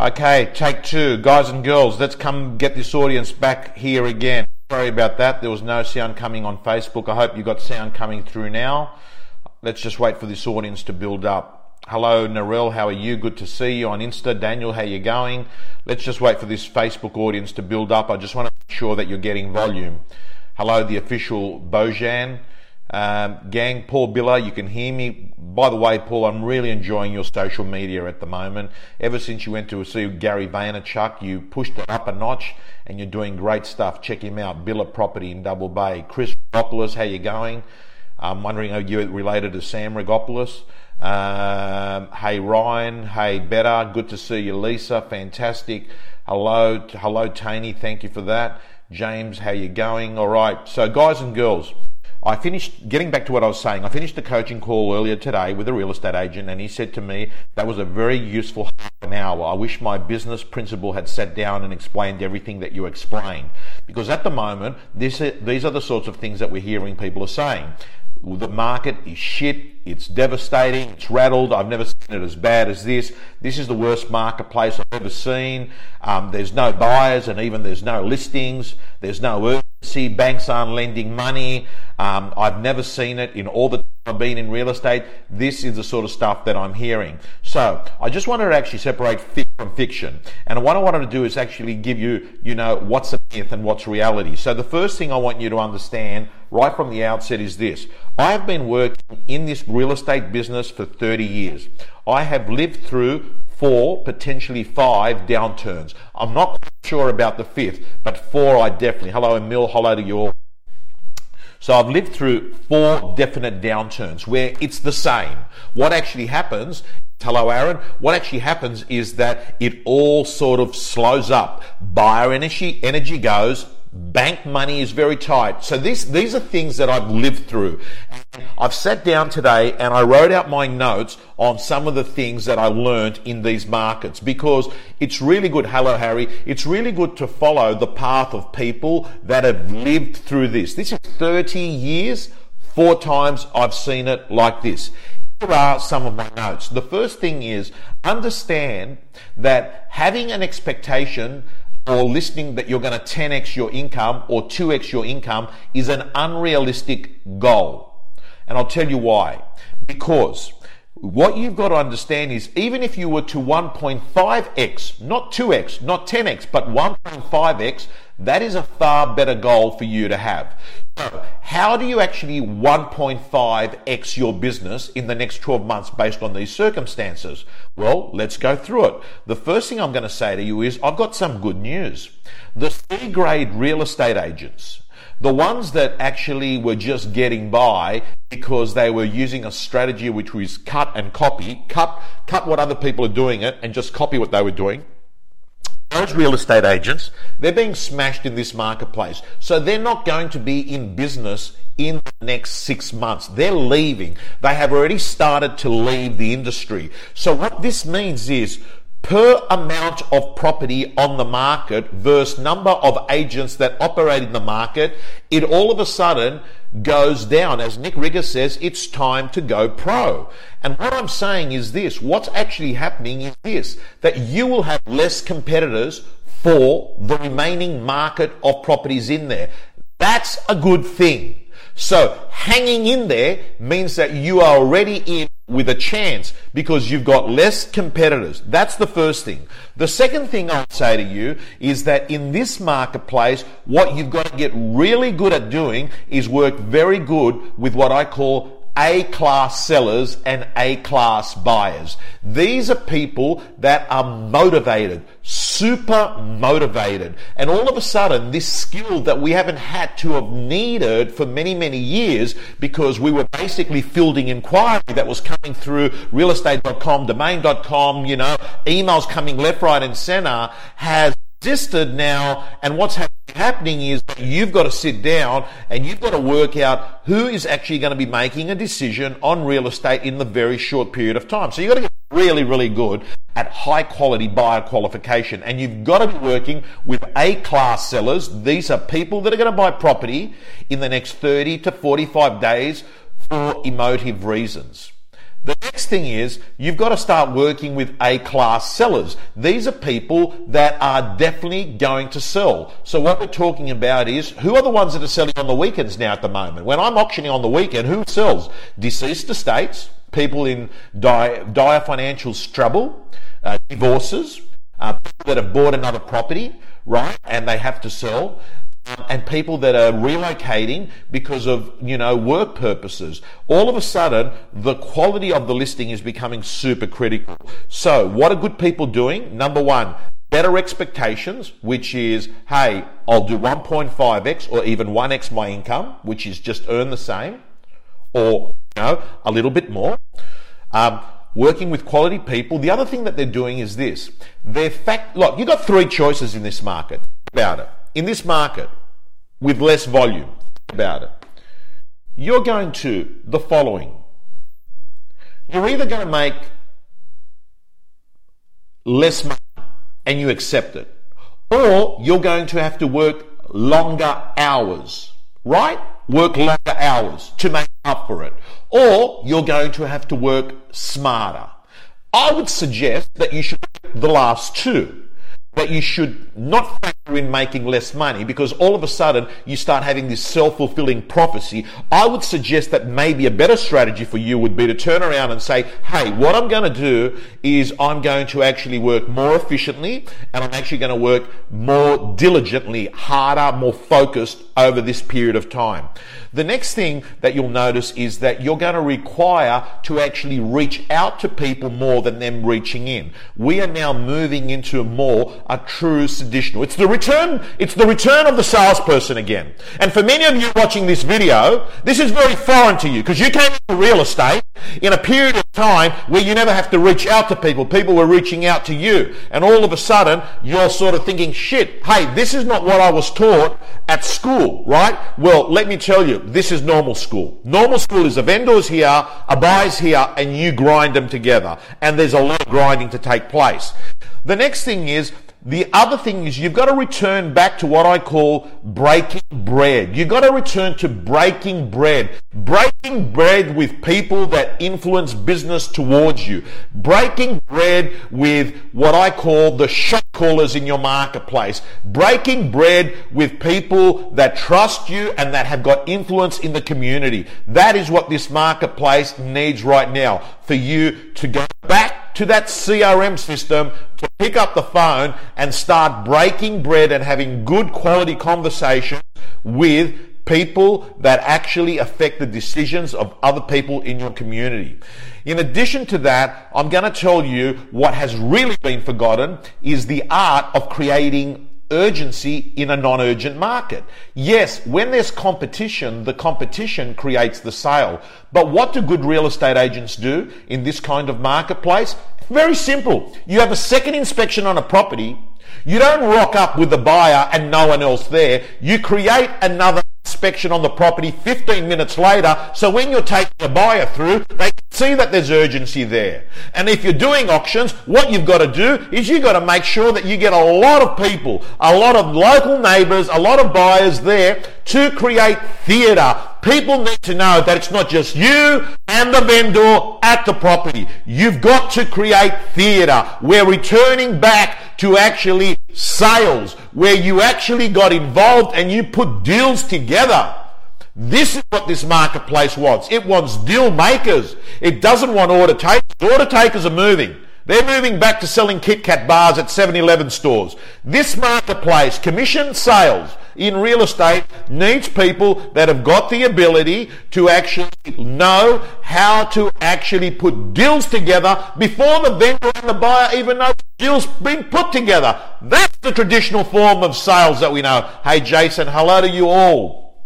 Okay, take two. Guys and girls, let's come get this audience back here again. Sorry about that. There was no sound coming on Facebook. I hope you got sound coming through now. Let's just wait for this audience to build up. Hello, Narelle. How are you? Good to see you on Insta. Daniel, how you going? Let's just wait for this Facebook audience to build up. I just want to make sure that you're getting volume. Hello, the official Bojan. Um, gang, Paul Biller, you can hear me. By the way, Paul, I'm really enjoying your social media at the moment. Ever since you went to see Gary Vaynerchuk, you pushed it up a notch and you're doing great stuff. Check him out. Biller Property in Double Bay. Chris Rigopoulos, how you going? I'm wondering are you related to Sam Rigopoulos? Um, hey Ryan, hey Better, good to see you. Lisa, fantastic. Hello, hello Tony, thank you for that. James, how you going? All right. So guys and girls, I finished, getting back to what I was saying, I finished a coaching call earlier today with a real estate agent and he said to me, that was a very useful half an hour. I wish my business principal had sat down and explained everything that you explained. Because at the moment, this, these are the sorts of things that we're hearing people are saying. The market is shit. It's devastating. It's rattled. I've never seen it as bad as this. This is the worst marketplace I've ever seen. Um, there's no buyers and even there's no listings. There's no urgency. Banks aren't lending money. Um, I've never seen it in all the time I've been in real estate. This is the sort of stuff that I'm hearing. So I just wanted to actually separate fiction from fiction. And what I wanted to do is actually give you, you know, what's a myth and what's reality. So the first thing I want you to understand right from the outset is this. I have been working in this real estate business for 30 years. I have lived through four, potentially five downturns. I'm not sure about the fifth, but four I definitely. Hello, Emil. Hello to you all. So I've lived through four definite downturns where it's the same. What actually happens Hello, Aaron. What actually happens is that it all sort of slows up. Buyer energy, energy goes, Bank money is very tight. So these, these are things that I've lived through. And I've sat down today and I wrote out my notes on some of the things that I learned in these markets because it's really good. Hello, Harry. It's really good to follow the path of people that have lived through this. This is 30 years. Four times I've seen it like this. Here are some of my notes. The first thing is understand that having an expectation or listening that you're going to 10x your income or 2x your income is an unrealistic goal. And I'll tell you why. Because what you've got to understand is even if you were to 1.5x, not 2x, not 10x, but 1.5x, that is a far better goal for you to have. So, how do you actually 1.5x your business in the next 12 months based on these circumstances? Well, let's go through it. The first thing I'm going to say to you is I've got some good news. The C grade real estate agents, the ones that actually were just getting by because they were using a strategy which was cut and copy, cut, cut what other people are doing it and just copy what they were doing those real estate agents, they're being smashed in this marketplace. So they're not going to be in business in the next six months. They're leaving. They have already started to leave the industry. So what this means is per amount of property on the market versus number of agents that operate in the market, it all of a sudden goes down. As Nick Rigger says, it's time to go pro. And what I'm saying is this, what's actually happening is this, that you will have less competitors for the remaining market of properties in there. That's a good thing. So hanging in there means that you are already in with a chance because you've got less competitors. That's the first thing. The second thing I'll say to you is that in this marketplace, what you've got to get really good at doing is work very good with what I call a class sellers and A class buyers. These are people that are motivated, super motivated. And all of a sudden, this skill that we haven't had to have needed for many, many years because we were basically fielding inquiry that was coming through realestate.com, domain.com, you know, emails coming left, right, and center has existed now. And what's happening? Happening is that you've got to sit down and you've got to work out who is actually going to be making a decision on real estate in the very short period of time. So you've got to get really, really good at high quality buyer qualification. And you've got to be working with A class sellers. These are people that are going to buy property in the next 30 to 45 days for emotive reasons. The next thing is you've got to start working with A class sellers. These are people that are definitely going to sell. So what we're talking about is who are the ones that are selling on the weekends now at the moment? When I'm auctioning on the weekend, who sells? Deceased estates, people in dire, dire financial trouble, uh, divorces, uh, people that have bought another property, right, and they have to sell and people that are relocating because of you know work purposes. All of a sudden the quality of the listing is becoming super critical. So what are good people doing? Number one better expectations which is hey i'll do 1.5x or even 1x my income which is just earn the same or you know a little bit more. Um, working with quality people. The other thing that they're doing is this. They're fact look you've got three choices in this market about it in this market with less volume about it, you're going to the following. You're either going to make less money and you accept it, or you're going to have to work longer hours, right? Work longer hours to make up for it, or you're going to have to work smarter. I would suggest that you should the last two but you should not in making less money because all of a sudden you start having this self-fulfilling prophecy. I would suggest that maybe a better strategy for you would be to turn around and say, hey, what I'm going to do is I'm going to actually work more efficiently and I'm actually going to work more diligently, harder, more focused over this period of time. The next thing that you'll notice is that you're going to require to actually reach out to people more than them reaching in. We are now moving into more a true traditional. It's the return, it's the return of the salesperson again. And for many of you watching this video, this is very foreign to you because you came into real estate in a period of time where you never have to reach out to people. People were reaching out to you. And all of a sudden, you're sort of thinking, shit, hey, this is not what I was taught at school, right? Well, let me tell you, this is normal school. Normal school is a vendor's here, a buyer's here, and you grind them together. And there's a lot of grinding to take place. The next thing is the other thing is you've got to return back to what I call breaking bread. You've got to return to breaking bread. Breaking bread with people that influence business towards you. Breaking bread with what I call the shot callers in your marketplace. Breaking bread with people that trust you and that have got influence in the community. That is what this marketplace needs right now for you to go back to that CRM system to pick up the phone and start breaking bread and having good quality conversations with people that actually affect the decisions of other people in your community. In addition to that, I'm going to tell you what has really been forgotten is the art of creating urgency in a non-urgent market. Yes, when there's competition, the competition creates the sale. But what do good real estate agents do in this kind of marketplace? Very simple. You have a second inspection on a property. You don't rock up with the buyer and no one else there. You create another inspection on the property 15 minutes later. So when you're taking a buyer through, they can see that there's urgency there. And if you're doing auctions, what you've got to do is you've got to make sure that you get a lot of people, a lot of local neighbours, a lot of buyers there to create theatre. People need to know that it's not just you and the vendor at the property. You've got to create theatre. We're returning back to actually sales where you actually got involved and you put deals together. This is what this marketplace wants. It wants deal makers. It doesn't want order takers. Order takers are moving. They're moving back to selling Kit Kat bars at 7-Eleven stores. This marketplace, commission sales in real estate, needs people that have got the ability to actually know how to actually put deals together before the vendor and the buyer even know deal's been put together. That's the traditional form of sales that we know. Hey Jason, hello to you all.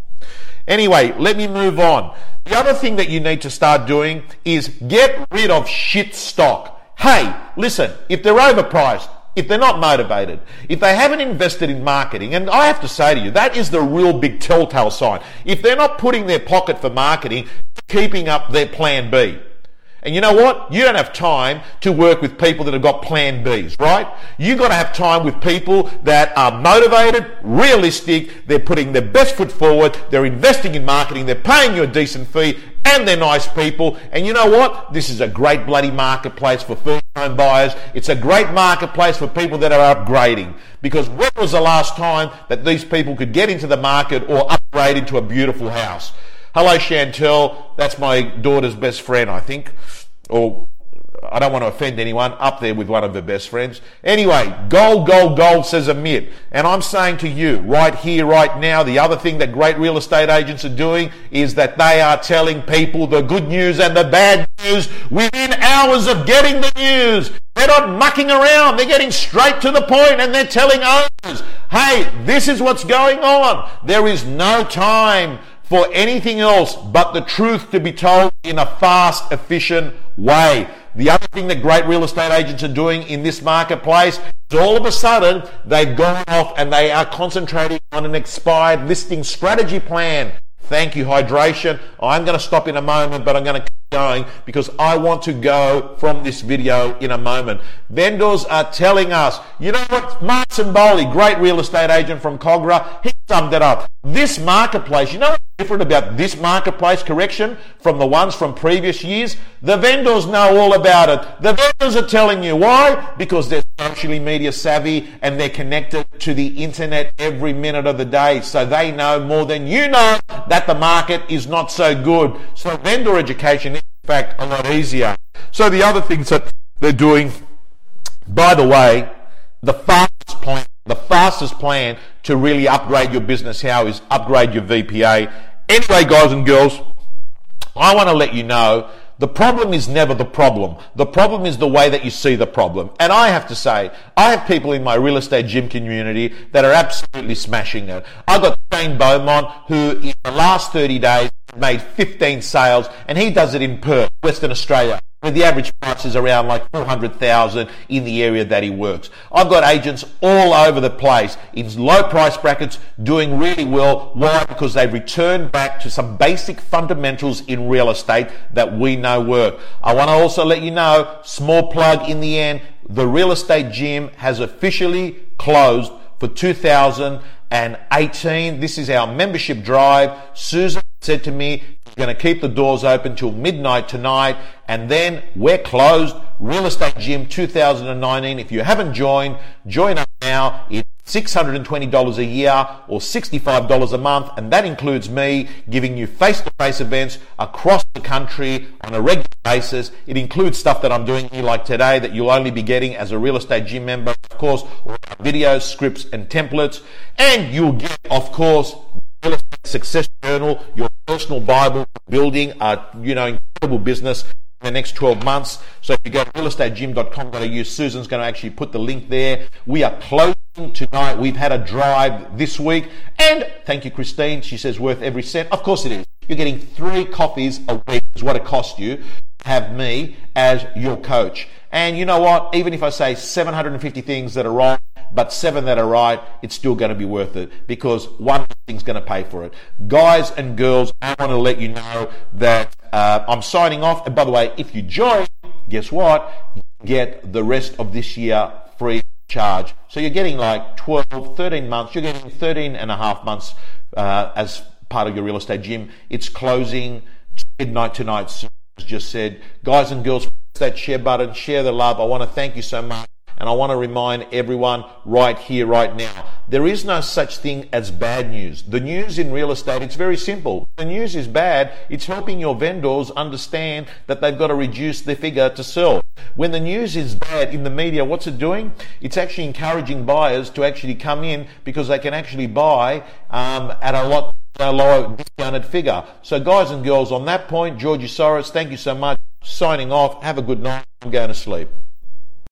Anyway, let me move on. The other thing that you need to start doing is get rid of shit stock. Hey, listen, if they're overpriced, if they're not motivated, if they haven't invested in marketing, and I have to say to you, that is the real big telltale sign. If they're not putting their pocket for marketing, keeping up their plan B. And you know what? You don't have time to work with people that have got plan Bs, right? You've got to have time with people that are motivated, realistic, they're putting their best foot forward, they're investing in marketing, they're paying you a decent fee, and they're nice people. And you know what? This is a great bloody marketplace for first home buyers. It's a great marketplace for people that are upgrading. Because when was the last time that these people could get into the market or upgrade into a beautiful house? Hello, Chantel. That's my daughter's best friend, I think. Or I don't want to offend anyone, up there with one of her best friends. Anyway, gold, gold, gold, says Amit. And I'm saying to you, right here, right now, the other thing that great real estate agents are doing is that they are telling people the good news and the bad news within hours of getting the news. They're not mucking around. They're getting straight to the point and they're telling owners, hey, this is what's going on. There is no time for anything else but the truth to be told in a fast, efficient way. The other thing that great real estate agents are doing in this marketplace is all of a sudden they've gone off and they are concentrating on an expired listing strategy plan. Thank you, hydration. I'm going to stop in a moment, but I'm going to keep going because I want to go from this video in a moment. Vendors are telling us, you know what? Martin Bowley, great real estate agent from Kogarah, he summed it up. This marketplace, you know what's different about this marketplace correction from the ones from previous years? The vendors know all about it. The vendors are telling you why? Because they're socially media savvy and they're connected to the internet every minute of the day. So they know more than you know that the market is not so good. So vendor education is in fact a lot easier. So the other things that they're doing, by the way, the fastest plan the fastest plan to really upgrade your business how is upgrade your VPA. Anyway, guys and girls, I want to let you know the problem is never the problem. The problem is the way that you see the problem. And I have to say, I have people in my real estate gym community that are absolutely smashing it. I've got Shane Beaumont who in the last 30 days made 15 sales and he does it in Perth, Western Australia where the average price is around like 400,000 in the area that he works. I've got agents all over the place in low price brackets doing really well. Why? Because they've returned back to some basic fundamentals in real estate that we know work. I want to also let you know, small plug in the end, the real estate gym has officially closed for 2018. This is our membership drive. Susan said to me, we're going to keep the doors open till midnight tonight, and then we're closed. Real Estate Gym 2019. If you haven't joined, join us now. It's $620 a year or $65 a month, and that includes me giving you face-to-face events across the country on a regular basis. It includes stuff that I'm doing here like today that you'll only be getting as a real estate gym member. Of course, videos, scripts, and templates. And you'll get, of course, the real estate success journal, your personal Bible, building a you know incredible business in the next 12 months. So if you go to realestategym.com.au, Susan's going to actually put the link there. We are closing tonight. We've had a drive this week, and thank you, Christine. She says worth every cent. Of course it is. You're getting three coffees a week is what it costs you have me as your coach. And you know what? Even if I say 750 things that are wrong, but seven that are right, it's still going to be worth it because one thing's going to pay for it. Guys and girls, I want to let you know that uh, I'm signing off. And by the way, if you join, guess what? You get the rest of this year free charge. So you're getting like 12, 13 months. You're getting 13 and a half months uh, as part of your real estate gym. It's closing midnight tonight. As just said, guys and girls, press that share button, share the love. I want to thank you so much. And I want to remind everyone right here, right now, there is no such thing as bad news. The news in real estate, it's very simple. The news is bad. It's helping your vendors understand that they've got to reduce their figure to sell. When the news is bad in the media, what's it doing? It's actually encouraging buyers to actually come in because they can actually buy um, at a lot lower discounted figure. So guys and girls, on that point, Georgie Soros, thank you so much. Signing off. Have a good night. I'm going to sleep.